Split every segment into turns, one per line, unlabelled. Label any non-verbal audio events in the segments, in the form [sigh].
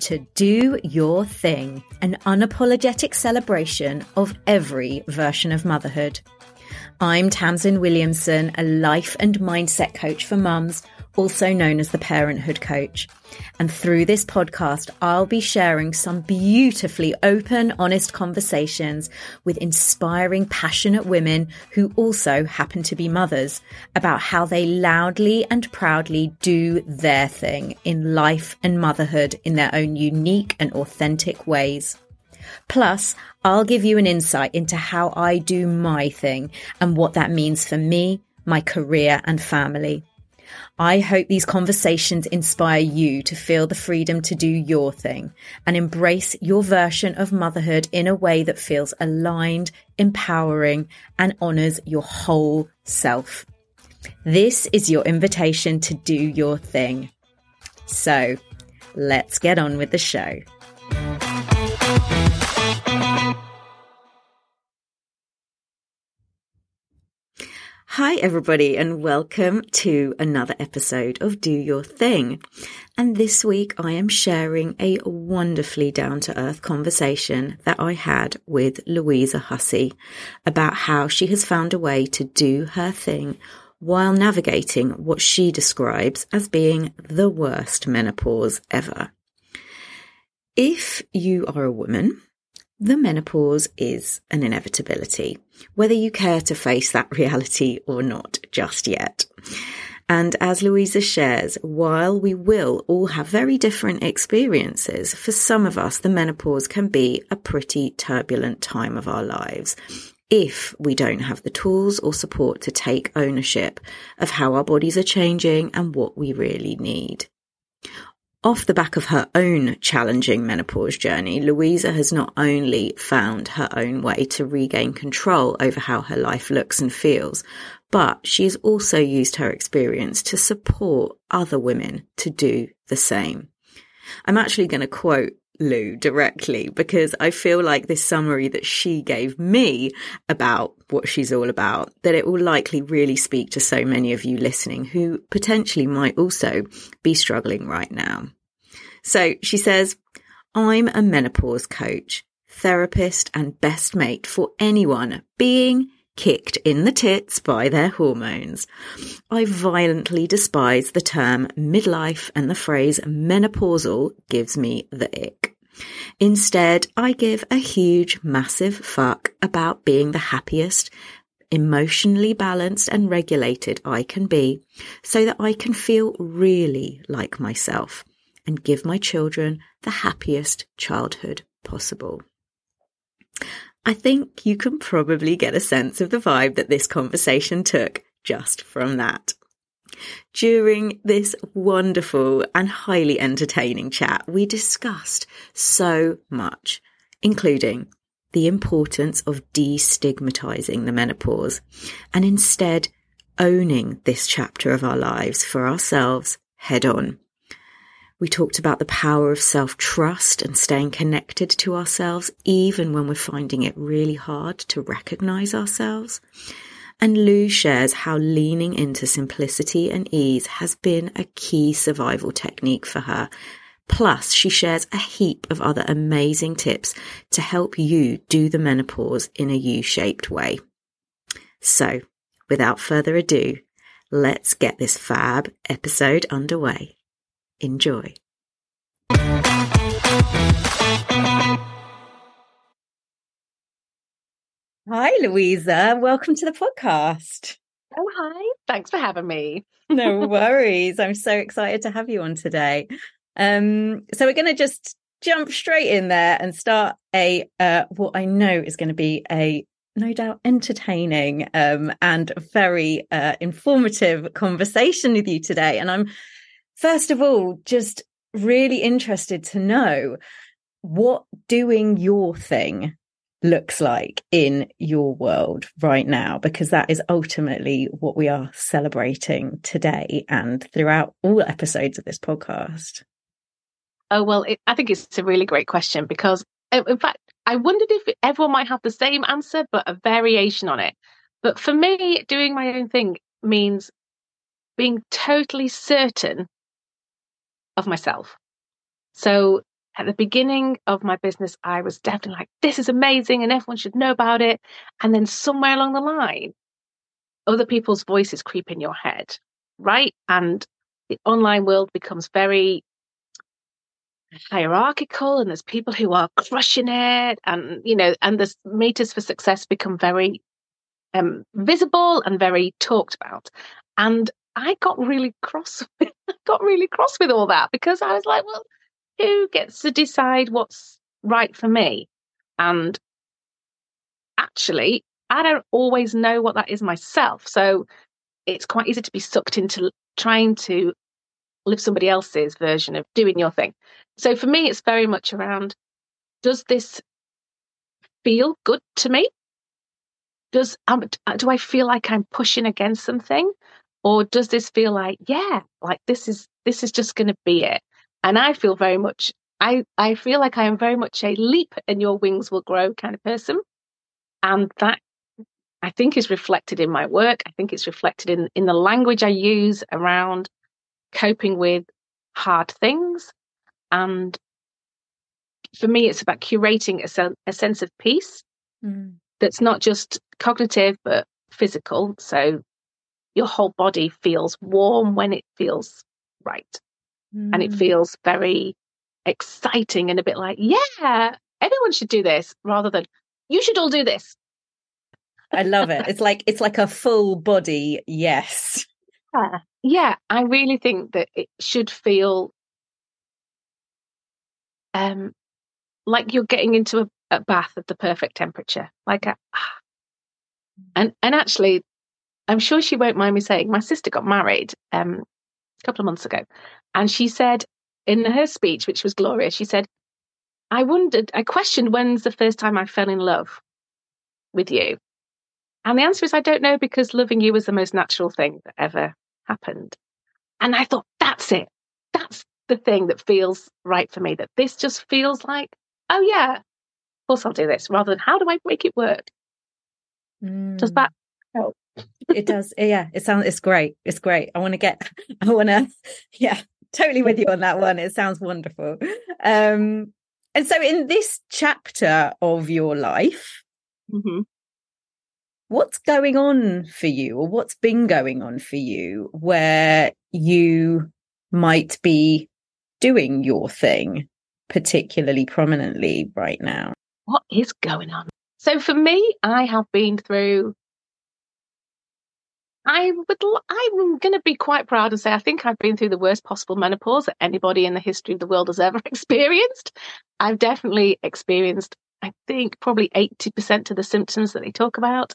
to Do Your Thing, an unapologetic celebration of every version of motherhood. I'm Tamsin Williamson, a life and mindset coach for mums also known as the Parenthood Coach. And through this podcast, I'll be sharing some beautifully open, honest conversations with inspiring, passionate women who also happen to be mothers about how they loudly and proudly do their thing in life and motherhood in their own unique and authentic ways. Plus, I'll give you an insight into how I do my thing and what that means for me, my career and family. I hope these conversations inspire you to feel the freedom to do your thing and embrace your version of motherhood in a way that feels aligned, empowering, and honors your whole self. This is your invitation to do your thing. So let's get on with the show. Hi, everybody, and welcome to another episode of Do Your Thing. And this week I am sharing a wonderfully down to earth conversation that I had with Louisa Hussey about how she has found a way to do her thing while navigating what she describes as being the worst menopause ever. If you are a woman, the menopause is an inevitability, whether you care to face that [laughs] reality or not just yet. And as Louisa shares, while we will all have very different experiences, for some of us, the menopause can be a pretty turbulent time of our lives if we don't have the tools or support to take ownership of how our bodies are changing and what we really need. Off the back of her own challenging menopause journey, Louisa has not only found her own way to regain control over how her life looks and feels, but she has also used her experience to support other women to do the same. I'm actually going to quote Lou directly because I feel like this summary that she gave me about what she's all about, that it will likely really speak to so many of you listening who potentially might also be struggling right now. So she says, I'm a menopause coach, therapist, and best mate for anyone being kicked in the tits by their hormones. I violently despise the term midlife and the phrase menopausal gives me the ick. Instead, I give a huge, massive fuck about being the happiest, emotionally balanced and regulated I can be so that I can feel really like myself and give my children the happiest childhood possible. I think you can probably get a sense of the vibe that this conversation took just from that. During this wonderful and highly entertaining chat, we discussed so much, including the importance of destigmatizing the menopause and instead owning this chapter of our lives for ourselves head on. We talked about the power of self trust and staying connected to ourselves, even when we're finding it really hard to recognize ourselves. And Lou shares how leaning into simplicity and ease has been a key survival technique for her. Plus, she shares a heap of other amazing tips to help you do the menopause in a you-shaped way. So, without further ado, let's get this fab episode underway. Enjoy. Hi, Louisa. Welcome to the podcast.
Oh, hi. Thanks for having me. [laughs]
no worries. I'm so excited to have you on today. Um, so we're going to just jump straight in there and start a uh, what I know is going to be a no doubt entertaining um, and very uh, informative conversation with you today. And I'm first of all, just really interested to know what doing your thing looks like in your world right now, because that is ultimately what we are celebrating today and throughout all episodes of this podcast.
Oh, well, it, I think it's a really great question because, in fact, I wondered if everyone might have the same answer, but a variation on it. But for me, doing my own thing means being totally certain of myself. So at the beginning of my business, I was definitely like, this is amazing and everyone should know about it. And then somewhere along the line, other people's voices creep in your head, right? And the online world becomes very hierarchical and there's people who are crushing it and you know and the meters for success become very um, visible and very talked about and i got really cross [laughs] with, got really cross with all that because i was like well who gets to decide what's right for me? And actually, I don't always know what that is myself. So it's quite easy to be sucked into trying to live somebody else's version of doing your thing. So for me, it's very much around does this feel good to me? Does um, do I feel like I'm pushing against something, or does this feel like yeah, like this is this is just going to be it? And I feel very much, I, I feel like I am very much a leap and your wings will grow kind of person. And that I think is reflected in my work. I think it's reflected in, in the language I use around coping with hard things. And for me, it's about curating a, se- a sense of peace mm. that's not just cognitive, but physical. So your whole body feels warm when it feels right mm. and it mm. feels very exciting and a bit like, yeah, everyone should do this rather than you should all do this.
I love it. It's like it's like a full body yes.
Yeah, yeah. I really think that it should feel um like you're getting into a, a bath at the perfect temperature. Like a, [sighs] and and actually I'm sure she won't mind me saying my sister got married um a couple of months ago and she said in her speech, which was glorious, she said, I wondered, I questioned when's the first time I fell in love with you. And the answer is, I don't know, because loving you was the most natural thing that ever happened. And I thought, that's it. That's the thing that feels right for me, that this just feels like, oh, yeah, of course I'll do this, rather than how do I make it work? Mm. Does that help?
It does. Yeah, it sounds, it's great. It's great. I want to get, [laughs] I want to, yeah, totally with you on that one. It sounds wonderful. Um, and so, in this chapter of your life, mm-hmm. what's going on for you, or what's been going on for you, where you might be doing your thing particularly prominently right now?
What is going on? So, for me, I have been through I would. I'm going to be quite proud and say I think I've been through the worst possible menopause that anybody in the history of the world has ever [laughs] experienced. I've definitely experienced. I think probably eighty percent of the symptoms that they talk about,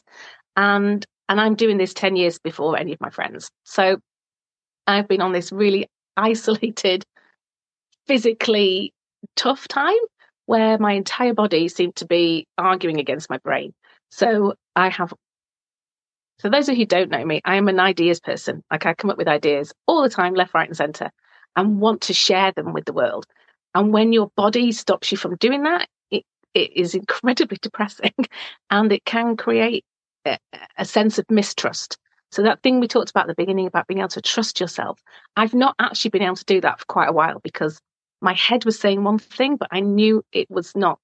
and and I'm doing this ten years before any of my friends. So I've been on this really isolated, physically tough time where my entire body seemed to be arguing against my brain. So I have for those of you who don't know me, I am an ideas person. Like I come up with ideas all the time, left, right, and center, and want to share them with the world. And when your body stops you from doing that, it, it is incredibly [laughs] depressing and it can create a, a sense of mistrust. So that thing we talked about at the beginning about being able to trust yourself, I've not actually been able to do that for quite a while because my head was saying one thing, but I knew it was not.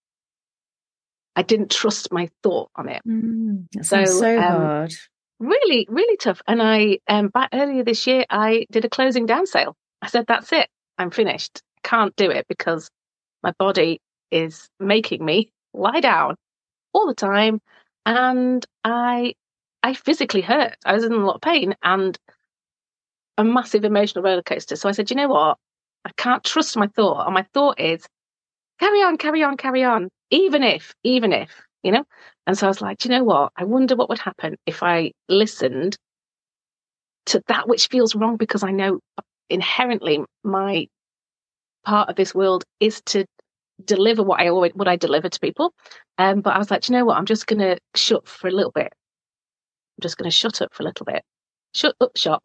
I didn't trust my thought on it.
Mm, so, so um, hard
really, really tough. And I, um, back earlier this year, I did a closing down sale. I said, that's it. I'm finished. Can't do it because my body is making me lie down all the time. And I, I physically hurt. I was in a lot of pain and a massive emotional roller coaster. So I said, you know what? I can't trust my thought. And my thought is carry on, carry on, carry on. Even if, even if, you know? And so I was like, you know what? I wonder what would happen if I listened to that which feels wrong because I know inherently my part of this world is to deliver what I always what I deliver to people. Um, but I was like, you know what? I'm just to shut for a little bit. I'm just to shut up for a little bit. Shut up shop.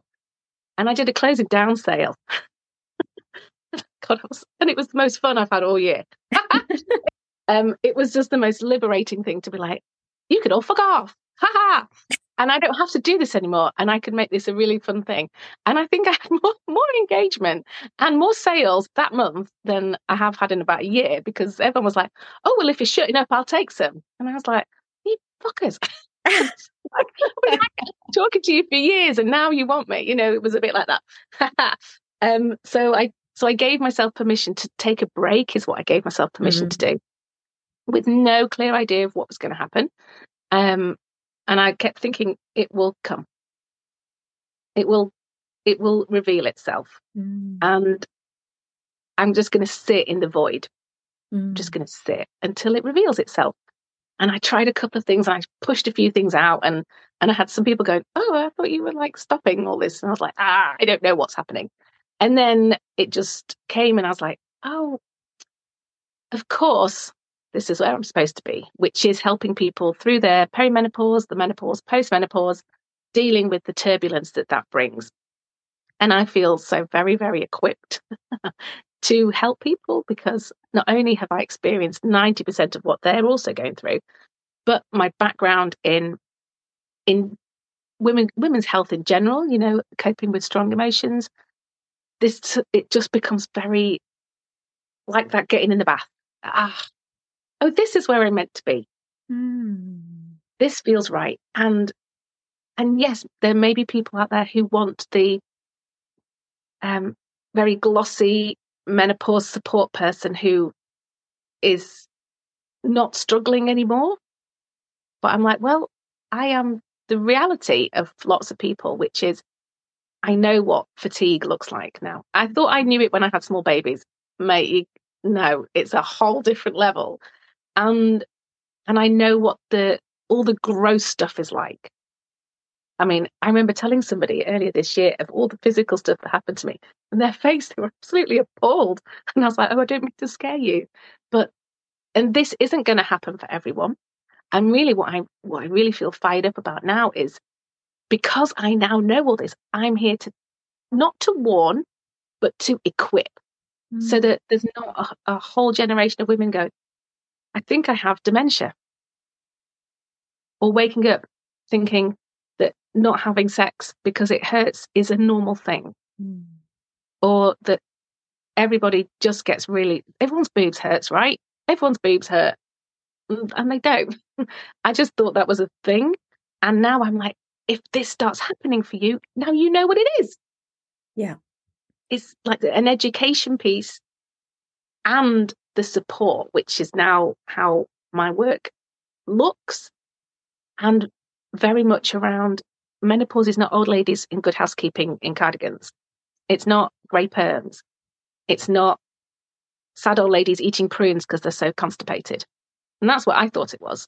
And I did a closing down sale. [laughs] God, was, and it was the most fun I've had all year. [laughs] um, it was just the most liberating thing to be like, you could all fuck off. Ha ha. and I don't have to do this anymore. And I can make this a really fun thing. And I think [laughs] I had more, more engagement and more sales that month than I have had in about a year because everyone was like, oh, well, if you're shutting up, I'll take some. And I was like, you fuckers. [laughs] like, talking to you for years and now you want me. You know, it was a bit like that. [laughs] um, so I so I gave myself permission to take a break, is what I gave myself permission mm-hmm. to do, with no clear idea of what was going to happen. Um, and I kept thinking, it will come. It will, it will reveal itself, mm. and I'm just going to sit in the void. Mm. just going to sit until it reveals itself. And I tried a couple of things, and I pushed a few things out, and and I had some people going, "Oh, I thought you were like stopping all this," and I was like, "Ah, I don't know what's happening." And then it just came, and I was like, "Oh, of course, this is where I'm supposed to be, which is helping people through their perimenopause, the menopause, postmenopause, dealing with the turbulence that that brings. And I feel so very, very equipped [laughs] to help people because not only have I experienced 90% of what they're also going through, but my background in in women women's health in general, you know, coping with strong emotions, this it just becomes very like that getting in the bath. Ah, oh, this is where I'm meant to be. Mm. This feels right. And and yes, there may be people out there who want the um, very glossy menopause support person who is not struggling anymore. But I'm like, well, I am the reality of lots of people, which is I know what fatigue looks like now. I thought I knew it when I had small babies. Mate, no, it's a whole different level and and I know what the all the gross stuff is like. I mean, I remember telling somebody earlier this year of all the physical stuff that happened to me, and their [laughs] face they were absolutely appalled. And I was like, "Oh, I don't mean to scare you, but and this isn't going to happen for everyone." And really, what I what I really feel fired up about now is because I now know all this, I'm here to not to warn, but to equip, mm. so that there's not a, a whole generation of women go, I think I have dementia. Or waking up thinking that not having sex because it hurts is a normal thing. Mm. Or that everybody just gets really, everyone's boobs hurts, right? Everyone's boobs hurt. Mm, and they don't. [laughs] I just thought that was a thing. And now I'm like, if this starts happening for you, now you know what it is.
Yeah.
It's like an education piece and the support, which is now how my work looks, and very much around menopause is not old ladies in good housekeeping in cardigans. It's not grey perms. It's not sad old ladies eating prunes because they're so constipated. And that's what I thought it was.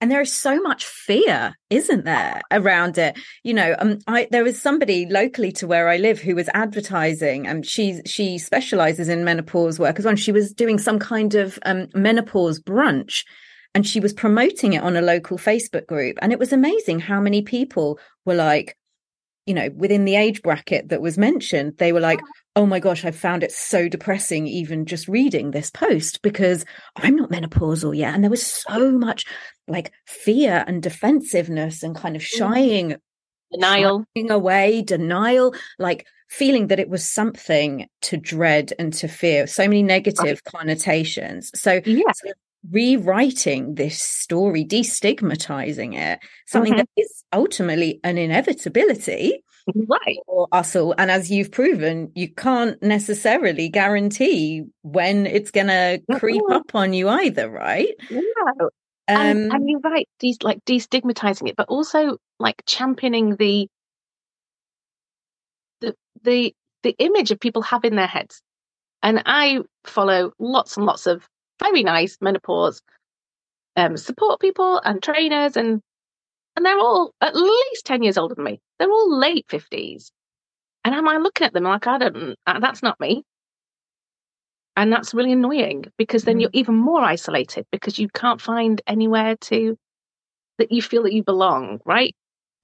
And there is so much fear, isn't there, around it? You know, um, I, there was somebody locally to where I live who was advertising, and she she specializes in menopause work as well. She was doing some kind of um, menopause brunch, and she was promoting it on a local Facebook group. And it was amazing how many people were like, you know, within the age bracket that was mentioned, they were like, oh my gosh, I found it so depressing even just reading this post because I'm not menopausal yet. And there was so much like fear and defensiveness and kind of mm. shying,
denial,
shying away, denial, like feeling that it was something to dread and to fear. So many negative connotations. So,
yeah.
so rewriting this story, destigmatizing it, something mm-hmm. that is ultimately an inevitability
right.
for us all. And as you've proven you can't necessarily guarantee when it's going to creep up on you either right?
No. Um, and, and you're right these like destigmatizing it but also like championing the the the the image of people have in their heads. And i follow lots and lots of very nice menopause um, support people and trainers and and they're all at least 10 years older than me. They're all late 50s. And am I looking at them like, I don't, uh, that's not me. And that's really annoying because then mm. you're even more isolated because you can't find anywhere to, that you feel that you belong, right?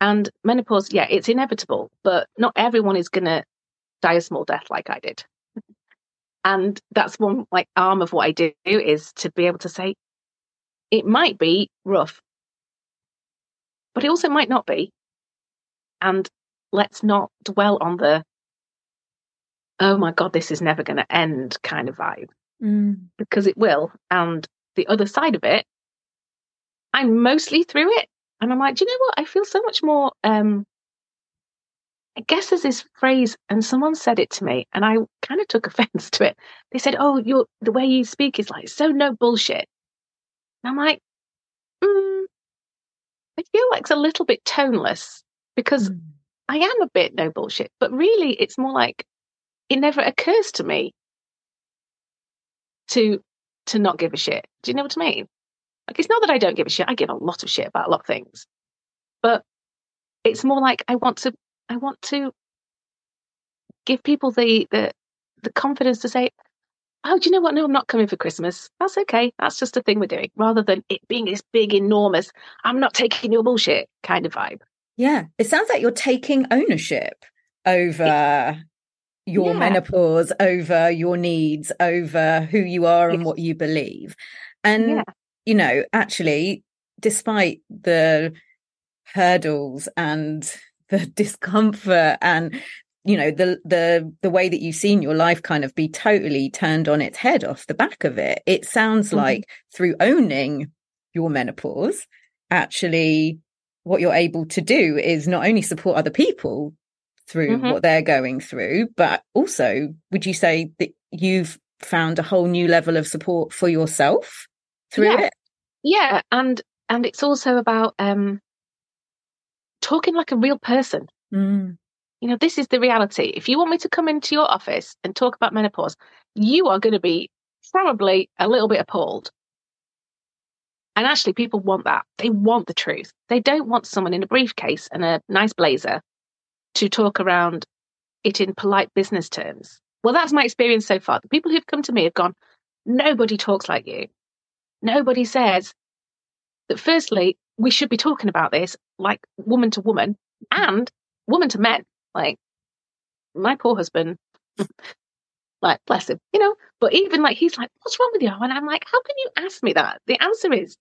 And menopause, yeah, it's inevitable, but not everyone is going to die a small death like I did. And that's one like arm of what I do is to be able to say, it might be rough, but it also might not be. And let's not dwell on the, oh my God, this is never going to end kind of vibe
Mm.
because it will. And the other side of it, I'm mostly through it. And I'm like, do you know what? I feel so much more. Um, I guess there's this phrase, and someone said it to me, and I kind of took [laughs] offense to it. They said, "Oh, you're the way you speak is like so no bullshit." And I'm like, mm, I feel like it's a little bit toneless because
Mm.
I am a bit no bullshit, but really, it's more like it never occurs to me to to not give a shit. Do you know what I mean? Like it's not that I don't give a shit. I give a lot of shit about a lot of things, but it's more like I want to. I want to give people the the the confidence to say, "Oh, do you know what? No, I'm not coming for Christmas. That's okay. That's just a thing we're doing." Rather than it being this big, enormous, "I'm not taking your bullshit" kind of vibe.
Yeah, it sounds like you're taking ownership over your
Yeah.
menopause, over your needs, over who you are and
Yes.
what you believe. And,
Yeah.
you know, actually, despite the hurdles and the [laughs] discomfort and you know the the the way that you've seen your life kind of be totally turned on its head off the back of it it sounds
Mhm.
like through owning your menopause actually what you're able to do is not only support other people through
Mhm.
what they're going through but also would you say that you've found a whole new level of support for yourself through
Yeah.
it
Yeah, and and it's also about um talking like a real person.
Mm.
You know, this is the reality. If you want me to come into your office and talk about menopause, you are going to be probably a little bit appalled. And actually, people want that. They want the truth. They don't want someone in a briefcase and a nice blazer to talk around it in polite business terms. Well, that's my experience so far. The people who've come to me have gone, nobody talks like you. Nobody says that, firstly, we should be talking about this like woman to woman and woman to men. Like, my poor husband, [laughs] like, bless him, you know, but even like, he's like, what's wrong with you? And I'm like, how can you ask me that? The answer is,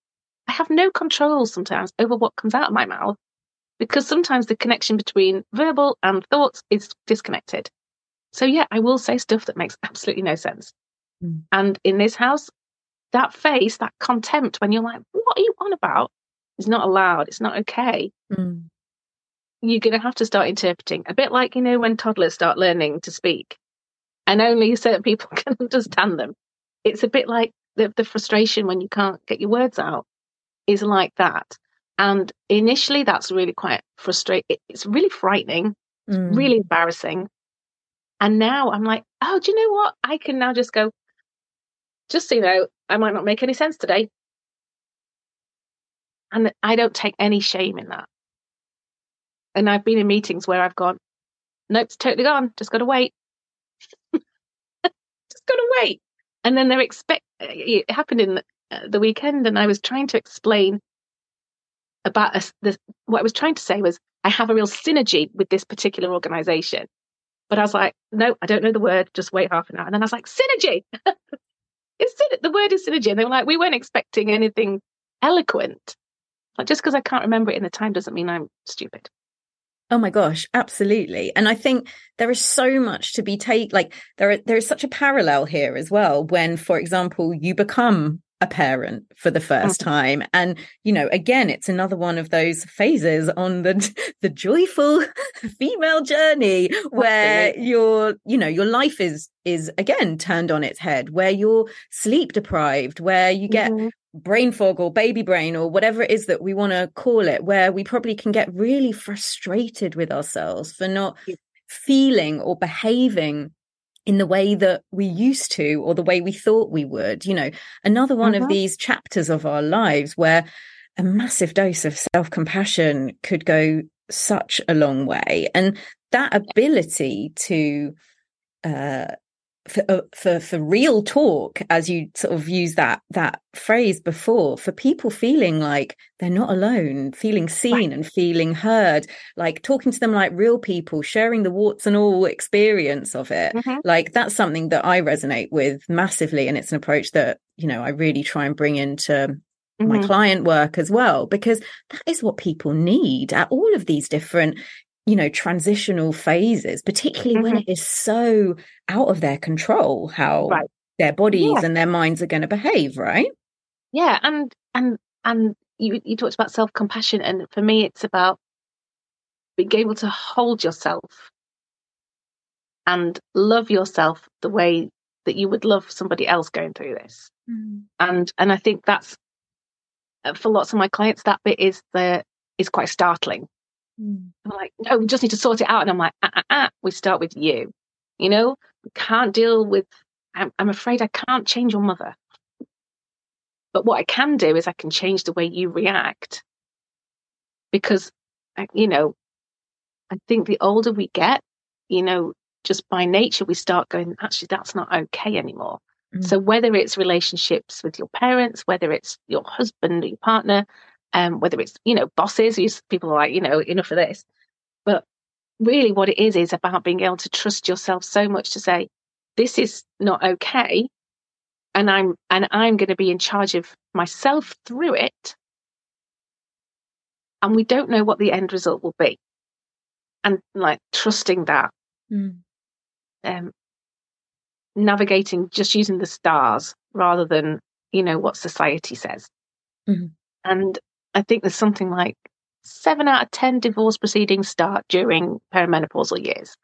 I have no control sometimes over what comes out of my mouth because sometimes the connection between verbal and thoughts is disconnected. So, yeah, I will say stuff that makes absolutely no sense.
Mm.
And in this house, that face, that contempt, when you're like, what are you on about? is not allowed. It's not okay.
Mm.
You're going to have to start interpreting. A bit like, you know, when toddlers start learning to speak and only [laughs] certain people [laughs] can understand them. It's a bit like the, the frustration when you can't get your words out is like that. And initially, that's really quite frustrating. It's really frightening,
Mm.
really embarrassing. And now I'm like, oh, do you know what? I can now just go, just so you know, I might not make any sense today. And I don't take any shame in that. And I've been in meetings where I've gone, nope, it's totally gone. Just got to wait. [laughs] just got to wait. And then they're expect. It happened in the, uh, weekend, and I was trying to explain about us. The, what I was trying to say was, I have a real synergy with this particular organization. But I was like, no, I don't know the word. Just wait half an hour. And then I was like, synergy. [laughs] it's the word is synergy. And they were like, we weren't expecting anything eloquent. Like just because I can't remember it in the time doesn't mean I'm stupid.
Oh my gosh, absolutely. And I think there is so much to be take like there are, there is such a parallel here as well when for example you become a parent for the 1st time and you know again it's another one of those phases on the [laughs] the joyful [laughs] female journey where
Absolutely.
your you know your life is is again turned on its head where you're sleep deprived where you get
Mhm.
brain fog or baby brain or whatever it is that we want to call it, where we probably can get really frustrated with ourselves for not feeling or behaving in the way that we used to or the way we thought we would. You know, another one of
Mhm.
these chapters of our lives where a massive dose of self compassion could go such a long way. And that ability to, uh, for, uh, for for real talk as you sort of use that that phrase before for people feeling like they're not alone feeling seen and feeling heard like talking to them like real people sharing the warts and all experience of it
Mhm.
like that's something that i resonate with massively and it's an approach that you know i really try and bring into my
Mhm.
client work as well, because that is what people need at all of these different, you know, transitional phases, particularly when it is so out of their control how
Right.
their bodies
Yeah.
and their minds are going to behave, right?
Yeah, and and and you you talked about self compassion, and for me, it's about being able to hold yourself and love yourself the way that you would love somebody else going through this. And and I think that's uh, for lots of my clients that bit is the is quite startling. I'm like, no, we just need to sort it out, and I'm like, ah, ah, ah. we start with you. You know, we can't deal with. I'm, I'm afraid I can't change your mother. But what I can do is I can change the way you react. Because, you know, I think the older we get, you know, just by nature, we start going, actually, that's not okay anymore.
Mm.
So whether it's relationships with your parents, whether it's your husband or your partner, um, whether it's, you know, bosses, people are like, you know, enough of this. But really what it is, is about being able to trust yourself so much to say, this is not okay and i'm and i'm going to be in charge of myself through it and we don't know what the end result will be and like trusting that
Mm.
um navigating just using the stars rather than you know what society says
Mhm.
and i think there's something like seven out of ten divorce proceedings start during perimenopausal years.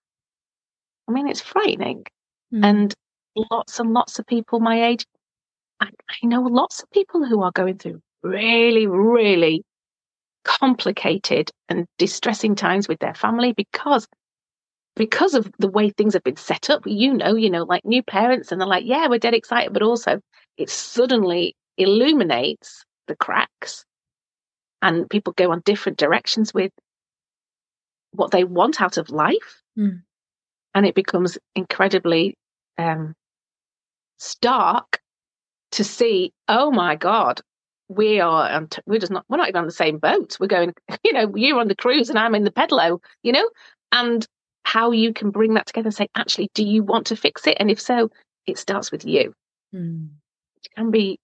I mean it's frightening.
Mm.
and lots and lots of people my age I, I know lots of people who are going through really really complicated and distressing times with their family because because of the way things have been set up. You know you know like new parents and they're like yeah we're dead excited but also it suddenly illuminates the cracks and people go on different directions with what they want out of life
Mm.
and it becomes incredibly um, stark to see oh my god we are on t- we're just not we're not even on the same boat we're going [laughs] you know you're on the cruise and i'm in the pedalo you know and how you can bring that together and say actually do you want to fix it and if so it starts with you
Mm.
it can be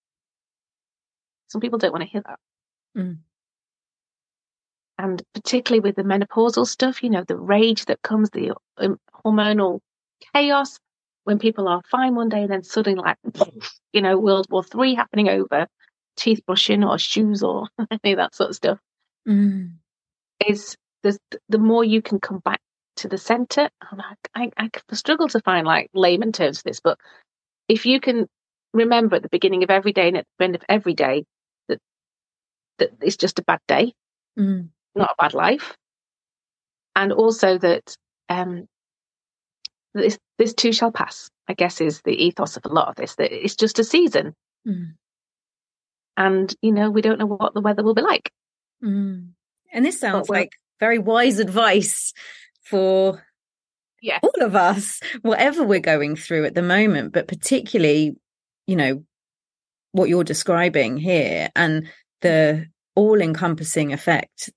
some people don't want to hear that
Mm.
And particularly with the menopausal stuff you know the rage that comes the um, hormonal chaos when people are fine one day and then suddenly like [laughs] you know world war three happening over teeth brushing or shoes or [laughs] any of that sort of stuff
Mm.
is the the more you can come back to the center and I, I, I struggle to find like layman terms for this but if you can remember at the beginning of every day and at the end of every day that that it's just a bad day
Mm.
Not a bad life and also that um this this too shall pass i guess is the ethos of a lot of this that it's just a season
Mm.
and you know we don't know what the weather will be like
Mm. And this sounds like very wise advice for
Yeah.
all of us, whatever we're going through at the moment, but particularly, you know, what you're describing here and the all encompassing effect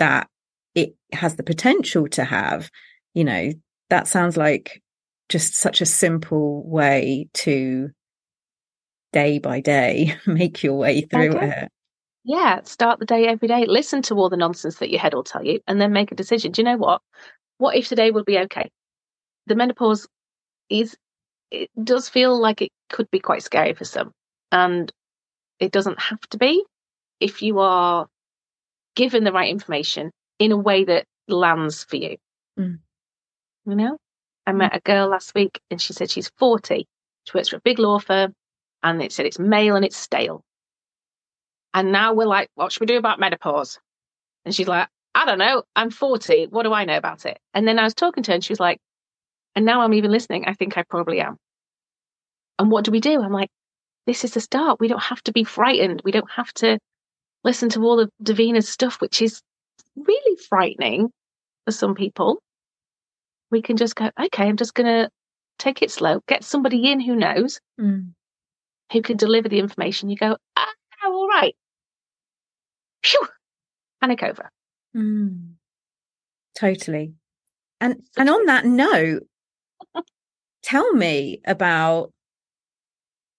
that it has the potential to have, you know, that sounds like just such a simple way to day by day [laughs] make your way through
Okay.
it.
yeah start the day every day listen to all the nonsense that your head will tell you and then make a decision do you know what what if today will be okay the menopause is it does feel like it could be quite scary for some and it doesn't have to be if you are given the right information in a way that lands for you.
Mm.
you know? I met a girl last week and she said she's 40 she works for a big law firm and it said it's male and it's stale. And now we're like what should we do about menopause? And she's like i don't know. I'm 40 what do i know about it? And then i was talking to her and she was like and now i'm even listening. I think i probably am. And what do we do? I'm like this is the start. We don't have to be frightened. We don't have to listen to all of davina's stuff which is really frightening for some people we can just go okay i'm just going to take it slow get somebody in who knows
Mm.
who can deliver the information you go ah all right Phew! panic over
Mm. Totally. And and on that note, [laughs] tell me about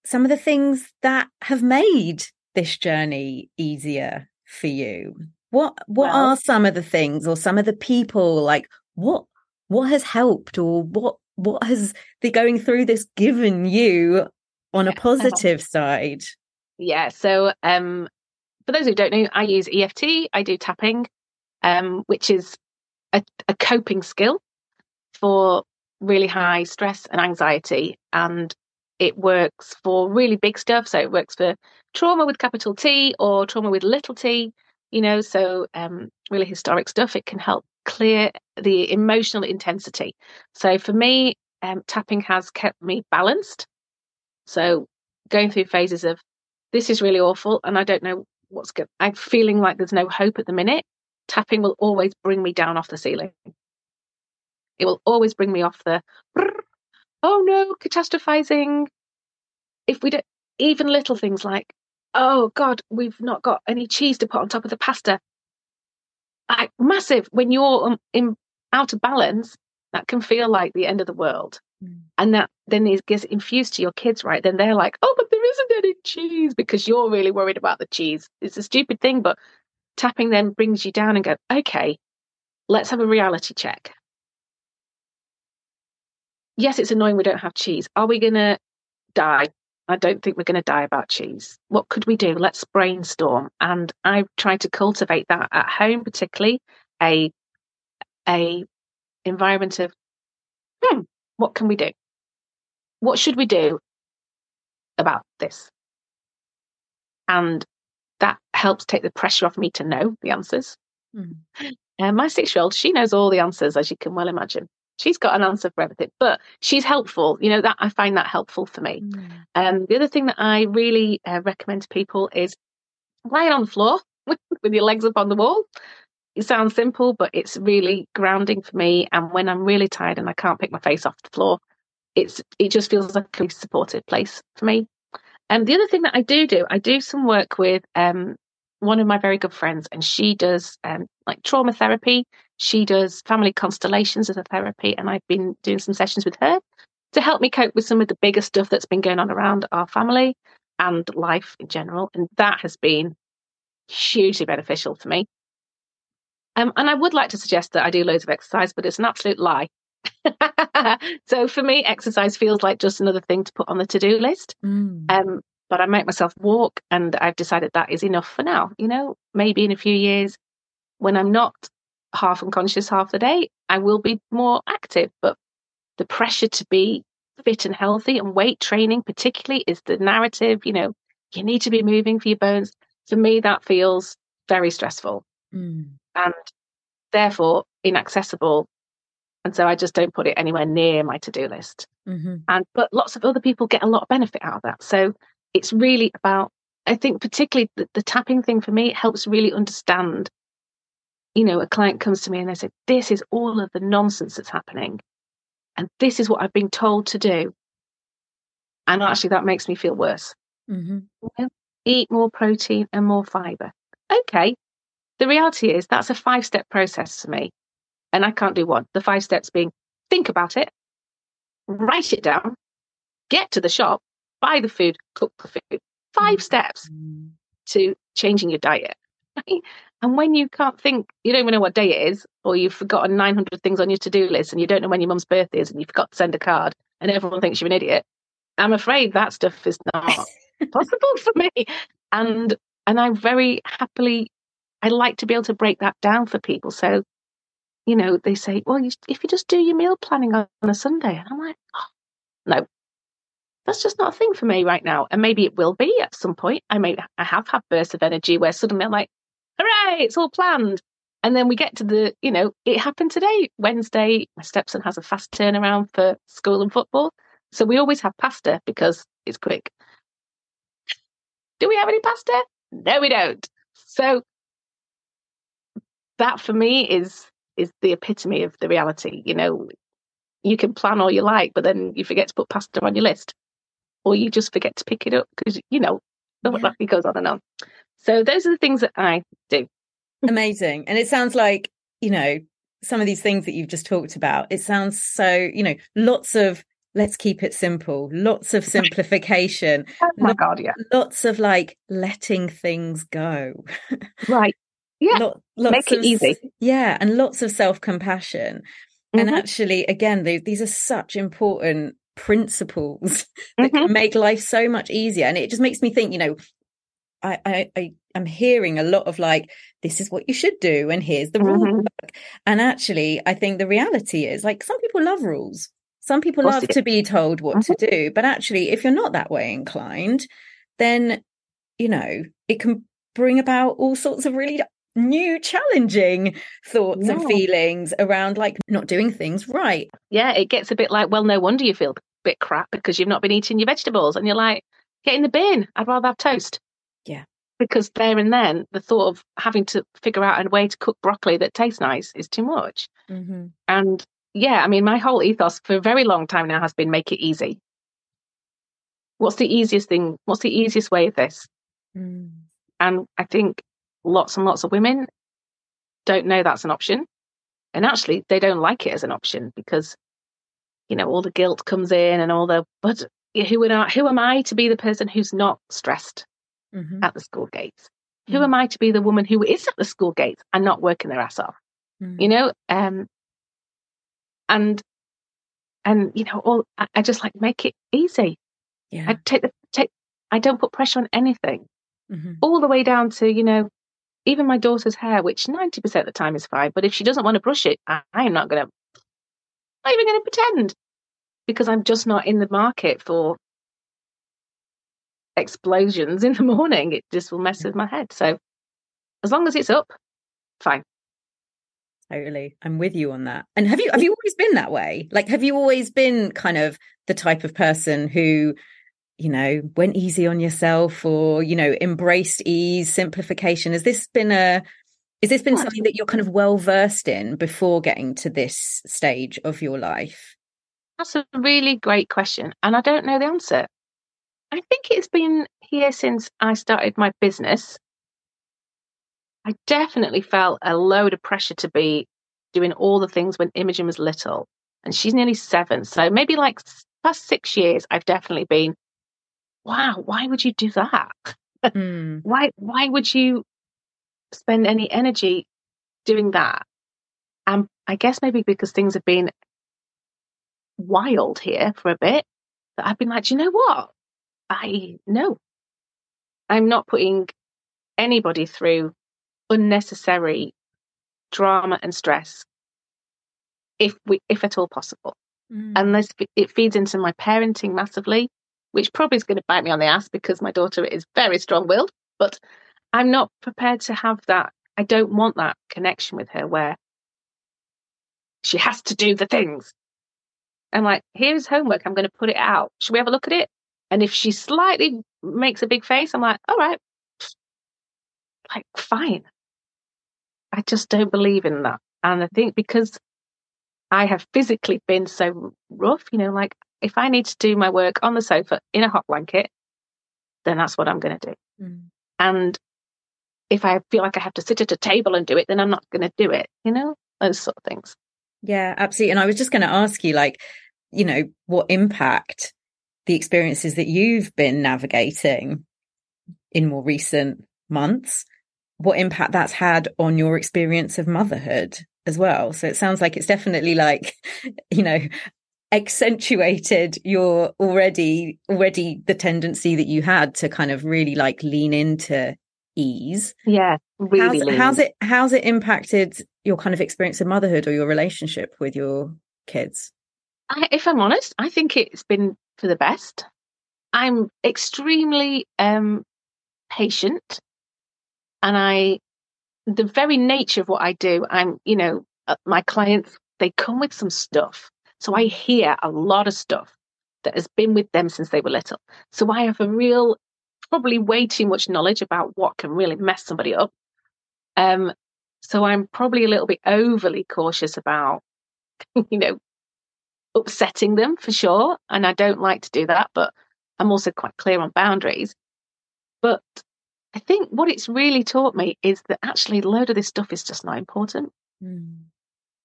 some of the things that have made this journey easier for you? What what well, are some of the things or some of the people like what what has helped or what what has the going through this given you on a positive side?
Yeah, so um for those who don't know, I use EFT, I do tapping, um, which is a, a coping skill for really high stress and anxiety. And it works for really big stuff. So it works for trauma with capital T or trauma with little t, you know, so um, really historic stuff. It can help clear the emotional intensity. So for me, um, tapping has kept me balanced. So going through phases of this is really awful and I don't know what's good. I'm feeling like there's no hope at the minute. Tapping will always bring me down off the ceiling. It will always bring me off the, oh no, catastrophizing. If we don't, even little things like, oh God, we've not got any cheese to put on top of the pasta. Like massive. When you're um, in, out of balance, that can feel like the end of the world. Mm. And that then it gets infused to your kids, right? Then they're like, oh, but there isn't any cheese because you're really worried about the cheese. It's a stupid thing, but tapping then brings you down and go, okay, let's have a reality check yes, it's annoying we don't have cheese. Are we going to die? I don't think we're going to die about cheese. What could we do? Let's brainstorm. And I've tried to cultivate that at home, particularly a a environment of, hmm, what can we do? What should we do about this? And that helps take the pressure off me to know the answers. Mm. And my six year old, she knows all the answers, as you can well imagine she's got an answer for everything, but she's helpful. You know, that I find that helpful for me. Mm. Um, the other thing that I really uh, recommend to people is lying on the floor [laughs] with, your legs up on the wall. It sounds simple, but it's really grounding for me. And when I'm really tired and I can't pick my face off the floor, it's it just feels like a supportive place for me. And the other thing that I do do, I do some work with um, one of my very good friends, and she does um, like trauma therapy. She does family constellations as a therapy, and I've been doing some sessions with her to help me cope with some of the bigger stuff that's been going on around our family and life in general. And that has been hugely beneficial for me. Um, and I would like to suggest that I do loads of exercise, but it's an absolute lie. [laughs] so for me, exercise feels like just another thing to put on the to do list. Mm. Um, but I make myself walk and I've decided that is enough for now. You know, maybe in a few years when I'm not half unconscious half the day, I will be more active. But the pressure to be fit and healthy and weight training, particularly, is the narrative. You know, you need to be moving for your bones. For me, that feels very stressful mm. and therefore inaccessible. And so I just don't put it anywhere near my to do list. Mm-hmm. And but lots of other people get a lot of benefit out of that. So it's really about i think particularly the, the tapping thing for me it helps really understand you know a client comes to me and they say this is all of the nonsense that's happening and this is what i've been told to do and actually that makes me feel worse mm-hmm. you know, eat more protein and more fiber okay the reality is that's a five step process for me and i can't do one the five steps being think about it write it down get to the shop buy the food, cook the food. Five mm. steps to changing your diet. [laughs] And when you can't think, you don't even know what day it is, or you've forgotten 900 things on your to do list and you don't know when your mum's birthday is and you forgot to send a card and everyone thinks you're an idiot, I'm afraid that stuff is not [laughs] possible for me. And and I very happily, I like to be able to break that down for people. So, you know, they say, well, you, if you just do your meal planning on, on a Sunday, and I'm like, oh, no, that's just not a thing for me right now. And maybe it will be at some point. I may I have had bursts of energy where suddenly I'm like, hooray, it's all planned. And then we get to the, you know, it happened today, Wednesday. My stepson has a fast turnaround for school and football. So we always have pasta because it's quick. Do we have any pasta? No, we don't. So that for me is is the epitome of the reality. You know, you can plan all you like, but then you forget to put pasta on your list or you just forget to pick it up because you know yeah. it goes on and on. So those are the things that I do.
Amazing, and it sounds like you know some of these things that you've just talked about. It sounds so you know lots of let's keep it simple. Lots of [laughs] simplification.
oh my God, yeah.
Lots of like letting things go.
Right. Yeah.
Lot, lots
Make it
of,
easy.
Yeah. And lots of self compassion. And
Mhm.
actually, again, they, these are such important principles [laughs] that
Mhm.
can make life so much easier. And it just makes me think, you know, I, I, I am hearing a lot of like, this is what you should do, and here's the rule
Mhm.
book. And actually, I think the reality is like some people love rules. Some people love to be told what to do. But actually, if you're not that way inclined, then, you know, it can bring about all sorts of really new, challenging thoughts and feelings around like not doing things right.
Yeah, it gets a bit like, well, no wonder you feel a bit crap because you've not been eating your vegetables. And you're like, get in the bin. I'd rather have toast.
Yeah.
Because there and then, the thought of having to figure out a way to cook broccoli that tastes nice is too much.
Mm-hmm.
And yeah, I mean, my whole ethos for a very long time now has been make it easy. What's the easiest thing? What's the easiest way of this?
Mm.
And I think lots and lots of women don't know that's an option. And actually, they don't like it as an option because, you know, all the guilt comes in and all the, but who I, who am I to be the person who's not stressed
Mm-hmm.
at the school gates? Who
Mm.
am I to be the woman who is at the school gates and not working their ass off?
Mm.
You know, um, and and you know, all I, I just like make it easy.
Yeah.
I take the take. I don't put pressure on anything,
Mhm.
all the way down to you know, even my daughter's hair, which ninety percent of the time is fine. But if she doesn't want to brush it, I, am not gonna, not even gonna pretend, because I'm just not in the market for explosions in the morning. It just will mess with my head. So as long as it's up, fine.
Totally. I'm with you on that. And have you have you always been that way? Like have you always been kind of the type of person who, you know, went easy on yourself or, you know, embraced ease, simplification? Has this been a is this been something that you're kind of well versed in before getting to this stage of your life?
That's a really great question. And I don't know the answer. I think it's been here since I started my business. I definitely felt a load of pressure to be doing all the things when Imogen was little. And she's nearly seven. So maybe like past six years, I've definitely been, wow, why would you do that?
Mm, [laughs]
Why why would you spend any energy doing that? And I guess maybe because things have been wild here for a bit, that I've been like, "Do you know what? I no. I'm not putting anybody through unnecessary drama and stress if we if at all possible.
mm,
Unless it feeds into my parenting massively, which probably is going to bite me on the ass because my daughter is very strong willed, but I'm not prepared to have that. I don't want that connection with her where she has to do the things. I'm like, here's homework. I'm going to put it out. Should we have a look at it? And if she slightly makes a big face, I'm like, all right, like, fine. I just don't believe in that. And I think because I have physically been so rough, you know, like if I need to do my work on the sofa in a hot blanket, then that's what I'm going to do.
mm.
And if I feel like I have to sit at a table and do it, then I'm not going to do it, you know, those sort of things.
Yeah, absolutely. And I was just going to ask you, like, you know, what impact the experiences that you've been navigating in more recent months, what impact that's had on your experience of motherhood as well. So it sounds like it's definitely like, [laughs] you know, accentuated your already already the tendency that you had to kind of really like lean into ease
Yeah, really.
how's, how's it how's it impacted your kind of experience of motherhood or your relationship with your kids
I, if I'm honest, I think it's been for the best. I'm extremely um, patient, and I, the very nature of what I do, I'm, you know, uh, my clients they come with some stuff, so I hear a lot of stuff that has been with them since they were little. So I have a real, probably way too much knowledge about what can really mess somebody up. Um, so I'm probably a little bit overly cautious about, [laughs] you know, upsetting them for sure. And I don't like to do that, but I'm also quite clear on boundaries. But I think what it's really taught me is that actually a load of this stuff is just not important. Mm.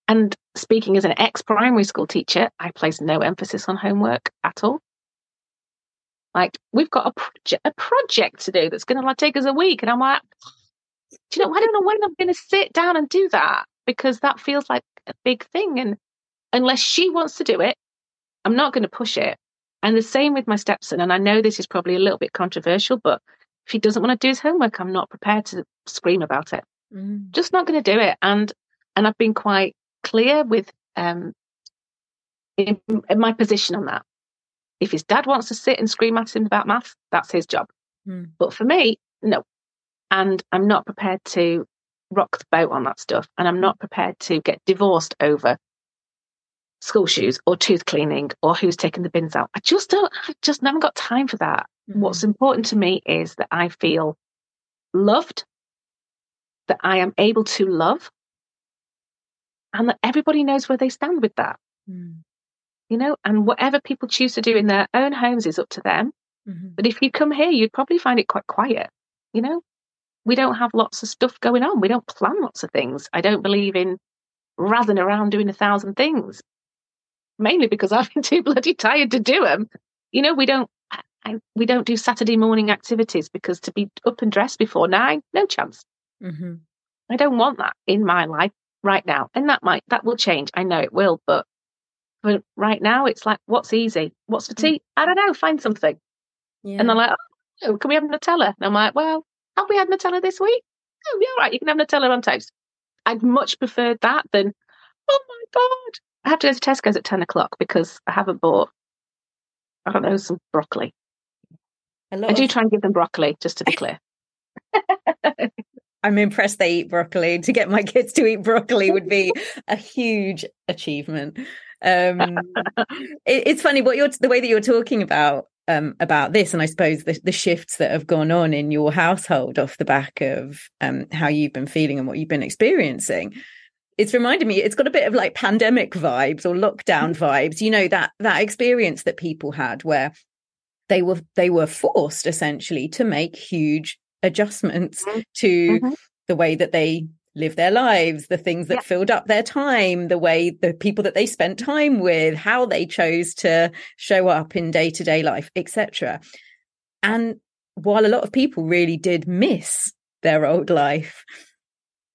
and speaking as an ex primary school teacher, I place no emphasis on homework at all. Like we've got a project, a project to do that's going to like take us a week, and I'm like, do you know? I don't know when I'm going to sit down and do that because that feels like a big thing, and unless she wants to do it, I'm not going to push it. And the same with my stepson. And I know this is probably a little bit controversial, but if he doesn't want to do his homework, I'm not prepared to scream about it. Mm. Just not going to do it. And and I've been quite clear with um in, in my position on that. If his dad wants to sit and scream at him about maths, that's his job. Mm. But for me, no. And I'm not prepared to rock the boat on that stuff. And I'm not prepared to get divorced over school shoes or tooth cleaning or who's taking the bins out. I just don't, I just haven't got time for that. Mm. What's important to me is that I feel loved, that I am able to love, and that everybody knows where they stand with that. Mm you know, and whatever people choose to do in their own homes is up to them. Mm-hmm. But if you come here, you'd probably find it quite quiet. You know, we don't have lots of stuff going on. We don't plan lots of things. I don't believe in razzing around doing a thousand things, mainly because I've been [laughs] too bloody tired to do them. You know, we don't. I, we don't do Saturday morning activities because to be up and dressed before nine, no chance. Mm-hmm. I don't want that in my life right now, and that might that will change. I know it will, but but right now, it's like, what's easy? What's for mm. tea? I don't know. Find something. Yeah. And they're like, oh, can we have Nutella? And I'm like, well, have we had Nutella this week? Oh, yeah, all right. You can have Nutella on toast. I'd much preferred that than, oh my God. I have to go to Tesco's at 10 o'clock because I haven't bought, I don't know, some broccoli. I do try and give them broccoli, just to be clear.
I'm impressed they eat broccoli. To get my kids to eat broccoli would be a huge achievement. Um, [laughs] it, it's funny what you're the way that you're talking about um, about this, and I suppose the, the, shifts that have gone on in your household off the back of um, how you've been feeling and what you've been experiencing. It's reminded me. It's got a bit of like pandemic vibes or lockdown mm. vibes. You know that that experience that people had where they were they were forced essentially to make huge adjustments mm-hmm. to mm-hmm. the way that they live their lives, the things that yeah. filled up their time, the way the people that they spent time with, how they chose to show up in day to day life, etc. And while a lot of people really did miss their old life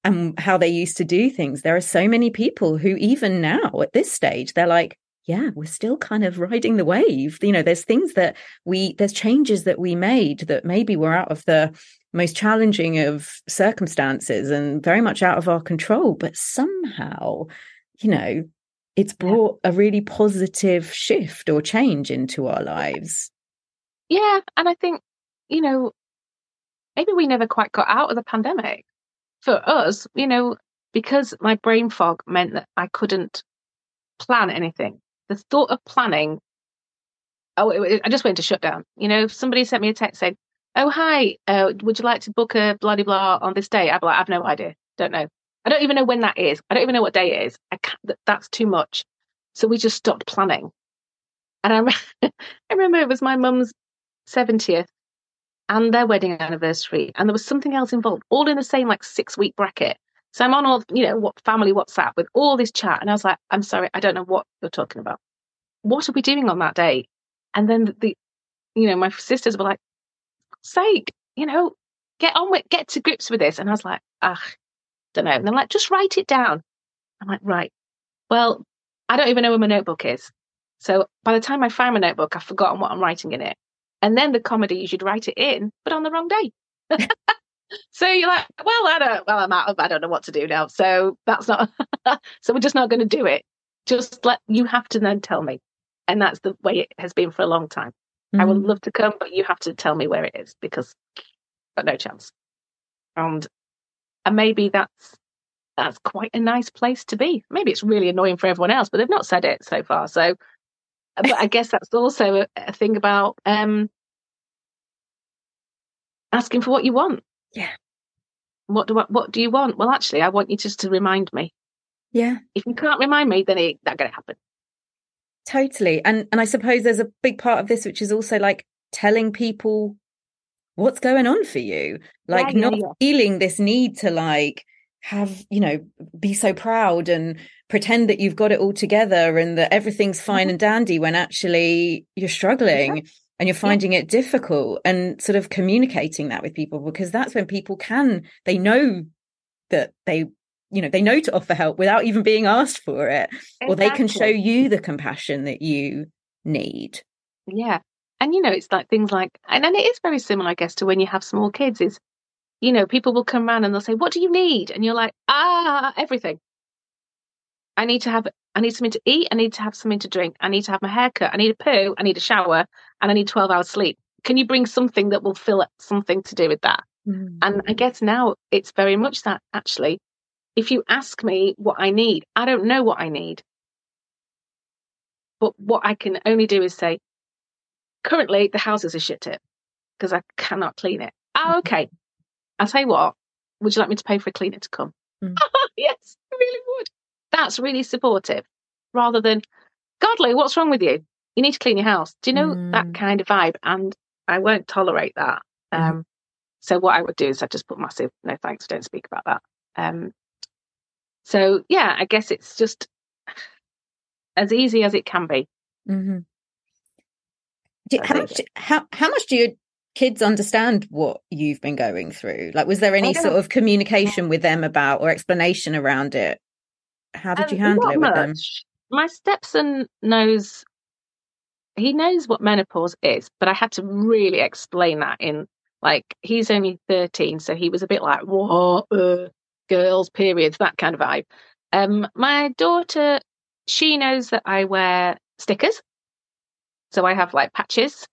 and how they used to do things, there are so many people who, even now at this stage, they're like, yeah, we're still kind of riding the wave. You know, there's things that we, there's changes that we made that maybe were out of the most challenging of circumstances and very much out of our control. But somehow, you know, it's brought a really positive shift or change into our lives.
Yeah. And I think, you know, maybe we never quite got out of the pandemic. For us, you know, because my brain fog meant that I couldn't plan anything. The thought of planning, oh, it, I just went to shutdown. You know, if somebody sent me a text saying, oh hi, uh, would you like to book a blah blah on this day? I'd be like, I've no idea, don't know. I don't even know when that is. I don't even know what day it is. I can't, that's too much. So we just stopped planning. And I, [laughs] I remember it was my mum's 70th and their wedding anniversary. And there was something else involved, all in the same like six week bracket. So I'm on all, you know, what family WhatsApp with all this chat. And I was like, I'm sorry, I don't know what you're talking about. What are we doing on that day? And then the, you know, my sisters were like, sake, you know, get on with, get to grips with this. And I was like, ah, don't know. And they're like, just write it down. I'm like, right. Well, I don't even know where my notebook is. So by the time I find my notebook, I've forgotten what I'm writing in it. And then the comedy, you should write it in, but on the wrong day. [laughs] so you're like, well, I don't, well, I'm out of, I don't know what to do now. So that's not, [laughs] so we're just not going to do it. Just let, you have to then tell me. And that's the way it has been for a long time. Mm-hmm. I would mm. love to come, but you have to tell me where it is because got no chance. And and maybe that's that's quite a nice place to be. Maybe it's really annoying for everyone else, but they've not said it so far. So, but I guess that's also a, thing about um, asking for what you want.
Yeah.
What do I, what do you want? Well, actually, I want you just to remind me.
Yeah.
If you can't remind me, then it's not going to happen.
Totally. And and I suppose there's a big part of this which is also like telling people what's going on for you. Like yeah, yeah, not yeah. feeling this need to like have you know be so proud and pretend that you've got it all together and that everything's fine mm-hmm. and dandy when actually you're struggling yeah. and you're finding yeah. it difficult and sort of communicating that with people because that's when people can they know that they you know they know to offer help without even being asked for it exactly. or they can show you the compassion that you need
yeah and you know it's like things like and, and it is very similar i guess to when you have small kids is you know people will come around and they'll say what do you need and you're like ah everything i need to have i need something to eat i need to have something to drink i need to have my hair cut i need a poo i need a shower and i need 12 hours sleep can you bring something that will fill something to do with that mm-hmm. and i guess now it's very much that actually if you ask me what I need, I don't know what I need. But what I can only do is say, currently the house is a shit tip because I cannot clean it. Oh, mm-hmm. okay. I'll tell you what, would you like me to pay for a cleaner to come? Mm. [laughs] yes, I really would. That's really supportive rather than, Godly, what's wrong with you? You need to clean your house. Do you know mm. that kind of vibe? And I won't tolerate that. Mm. Um, so what I would do is I'd just put massive no thanks, don't speak about that. Um, so yeah, I guess it's just as easy as it can be.
Mm-hmm. Do, how much? How how much do your kids understand what you've been going through? Like, was there any sort of communication with them about or explanation around it? How did um, you handle it with much. them?
My stepson knows. He knows what menopause is, but I had to really explain that in like he's only 13 so he was a bit like what uh, girls, periods, that kind of vibe. Um, my daughter, she knows that I wear stickers. So I have like patches,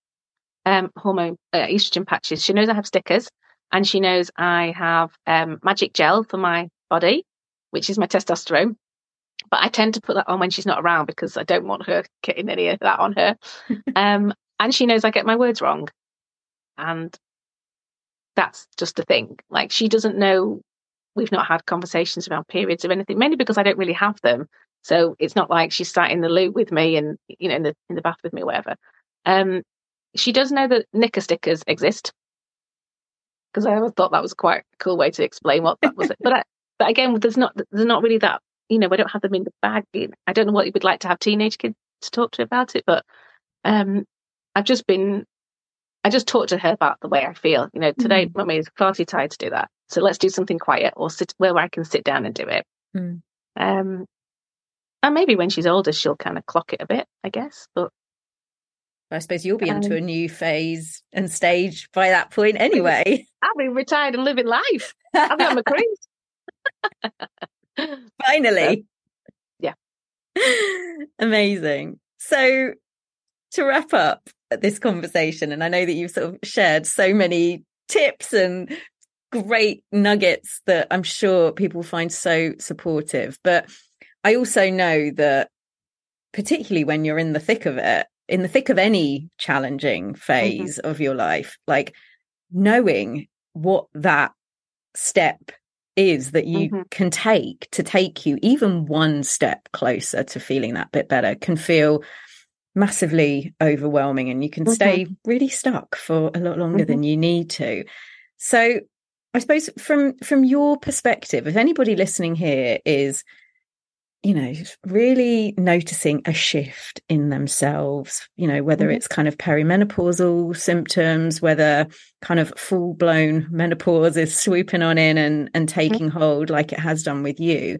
um, hormone, uh, estrogen patches. She knows I have stickers and she knows I have um, magic gel for my body, which is my testosterone. But I tend to put that on when she's not around because I don't want her [laughs] getting any of that on her. [laughs] um, and she knows I get my words wrong. And that's just a thing. Like she doesn't know we've not had conversations around periods or anything, mainly because I don't really have them. So it's not like she's sat in the loo with me and you know in the in the bath with me, whatever. Um, she does know that knicker stickers exist because I always thought that was quite a cool way to explain what that was. [laughs] but I, but again, there's not there's not really that you know I don't have them in the bag. I don't know what you would like to have teenage kids to talk to about it, but um, I've just been I just talked to her about the way I feel. You know, today mm. mummy is far too tired to do that. So let's do something quiet or sit where I can sit down and do it. Mm. Um, and maybe when she's older, she'll kind of clock it a bit, I guess. But
I suppose you'll be um, into a new phase and stage by that point [laughs] anyway. [laughs]
I'll be retired and living life. I'll be on my cruise.
Finally.
So, yeah. [laughs]
Amazing. So to wrap up this conversation, and I know that you've sort of shared so many tips and great nuggets that I'm sure people find so supportive. But I also know that, particularly when you're in the thick of it, in the thick of any challenging mm-hmm. phase mm-hmm. of your life, like knowing what that step is that you mm-hmm. can take to take you even one step closer to feeling that bit better can feel massively overwhelming and you can mm-hmm. stay really stuck for a lot longer mm-hmm. than you need to. So I suppose from from your perspective, if anybody listening here is, you know, really noticing a shift in themselves, you know, whether mm-hmm. it's kind of perimenopausal symptoms, whether kind of full blown menopause is swooping on in and and mm-hmm. taking mm-hmm. hold like it has done with you,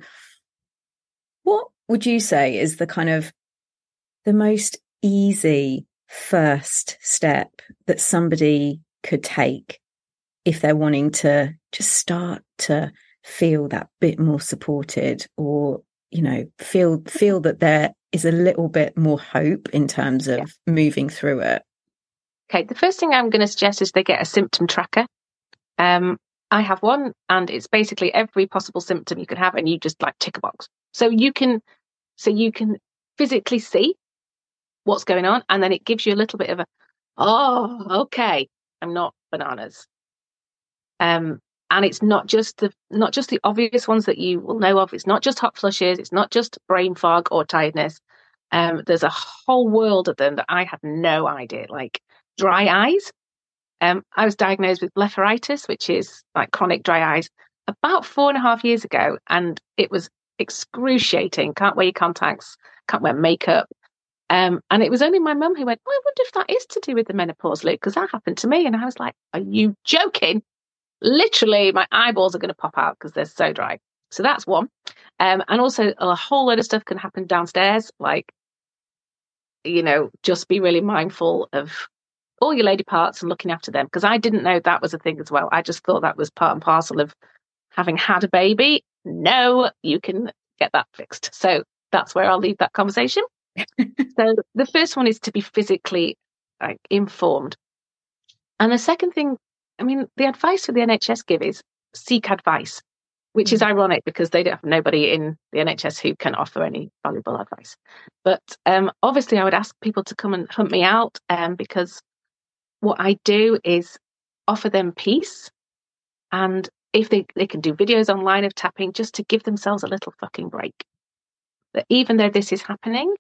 what would you say is the kind of the most easy first step that somebody could take if they're wanting to just start to feel that bit more supported or you know feel feel that there is a little bit more hope in terms of yeah. moving through it.
Okay the first thing i'm going to suggest is they get a symptom tracker. Um i have one and it's basically every possible symptom you can have and you just like tick a box. So you can so you can physically see what's going on and then it gives you a little bit of a oh okay i'm not bananas. Um, and it's not just the not just the obvious ones that you will know of. It's not just hot flushes. It's not just brain fog or tiredness. Um, there's a whole world of them that I had no idea, like dry eyes. Um, I was diagnosed with blepharitis, which is like chronic dry eyes, about four and a half years ago, and it was excruciating. Can't wear your contacts, can't wear makeup. Um, and it was only my mum who went, I wonder if that is to do with the menopause, Luke, because that happened to me. And I was like, Are you joking? Literally, my eyeballs are going to pop out because they're so dry. So that's one. Um, and also, a whole load of stuff can happen downstairs, like, you know, just be really mindful of all your lady parts and looking after them because I didn't know that was a thing as well. I just thought that was part and parcel of having had a baby. No, you can get that fixed. So that's where I'll leave that conversation. [laughs] so the first one is to be physically like, informed. And the second thing, I mean, the advice for the NHS give is seek advice, which is mm. ironic because they don't have nobody in the NHS who can offer any valuable advice. But um, obviously, I would ask people to come and hunt me out um, because what I do is offer them peace. And if they, they can do videos online of tapping just to give themselves a little fucking break. That even though this is happening,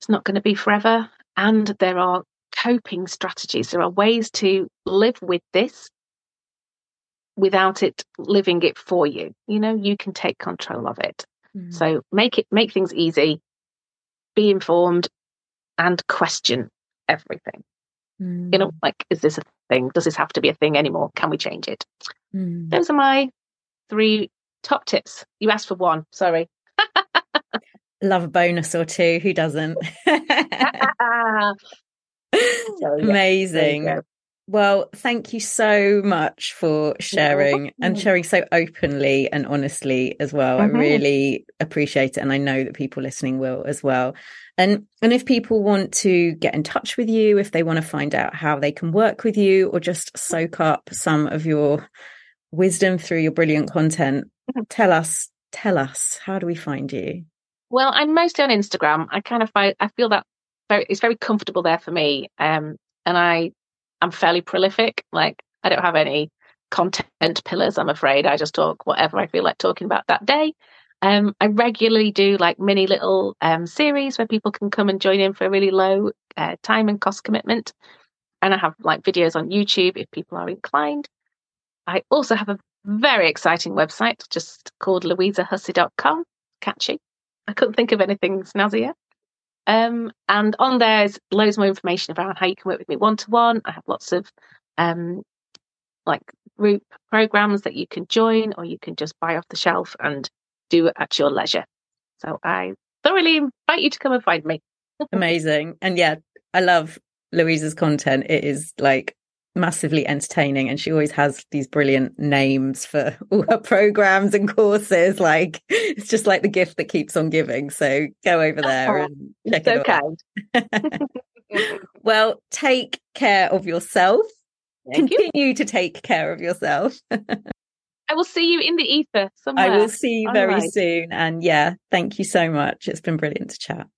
it's not going to be forever. And there are coping strategies. There are ways to live with this without it living it for you. You know, you can take control of it. Mm. So make it make things easy, be informed, and question everything. Mm. You know, like, is this a thing? Does this have to be a thing anymore? Can we change it? Mm. Those are my three top tips. You asked for one, sorry. [laughs]
Love a bonus or two. Who doesn't? [laughs] [laughs] [laughs] so, Amazing. Well, thank you so much for sharing and sharing so openly and honestly as well. Mm-hmm. I really appreciate it. And I know that people listening will as well. And and if people want to get in touch with you, if they want to find out how they can work with you or just soak up some of your wisdom through your brilliant content, mm-hmm. tell us, tell us, how do we find you?
Well, I'm mostly on Instagram. I kind of find I feel that very, it's very comfortable there for me. Um, and I I'm fairly prolific. Like I don't have any content pillars, I'm afraid. I just talk whatever I feel like talking about that day. Um, I regularly do like mini little um, series where people can come and join in for a really low uh, time and cost commitment. And I have like videos on YouTube if people are inclined. I also have a very exciting website just called louisahussey.com. Catchy. I couldn't think of anything snazzier. Um, and on there's loads more information about how you can work with me one to one. I have lots of um, like group programs that you can join, or you can just buy off the shelf and do at your leisure. So I thoroughly invite you to come and find me. [laughs]
Amazing. And yeah, I love Louisa's content. It is like massively entertaining and she always has these brilliant names for [laughs] all her programs and courses like it's just like the gift that keeps on giving so go over there oh, and check so it out [laughs] [laughs] well take care of yourself Thank continue you. to take care of yourself
I will see you in the ether somewhere.
I will see you very right. soon. And yeah, thank you so much. It's been brilliant to chat.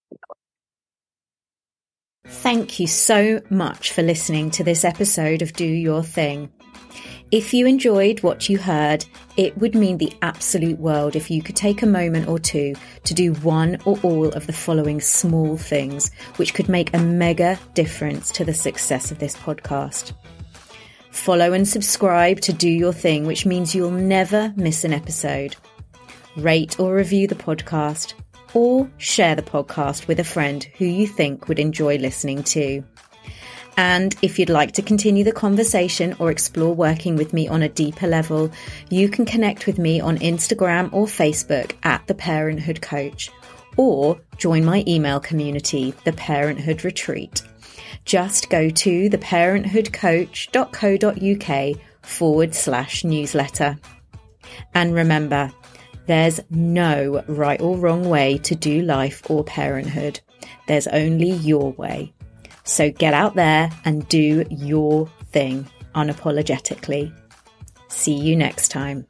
Thank you so much for listening to this episode of Do Your Thing. If you enjoyed what you heard, it would mean the absolute world if you could take a moment or two to do one or all of the following small things, which could make a mega difference to the success of this podcast. Follow and subscribe to Do Your Thing, which means you'll never miss an episode. Rate or review the podcast, or share the podcast with a friend who you think would enjoy listening to. And if you'd like to continue the conversation or explore working with me on a deeper level, you can connect with me on Instagram or Facebook at The Parenthood Coach, or join my email community, The Parenthood Retreat just go to theparenthoodcoach.co.uk forward slash newsletter. And remember, there's no right or wrong way to do life or parenthood. There's only your way. So get out there and do your thing unapologetically. See you next time.